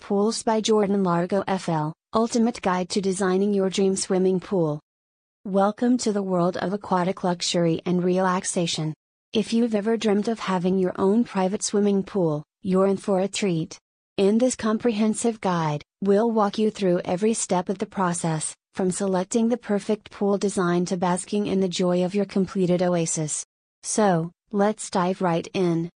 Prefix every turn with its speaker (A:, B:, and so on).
A: Pools by Jordan Largo FL, Ultimate Guide to Designing Your Dream Swimming Pool. Welcome to the world of aquatic luxury and relaxation. If you've ever dreamt of having your own private swimming pool, you're in for a treat. In this comprehensive guide, we'll walk you through every step of the process, from selecting the perfect pool design to basking in the joy of your completed oasis. So, let's dive right in.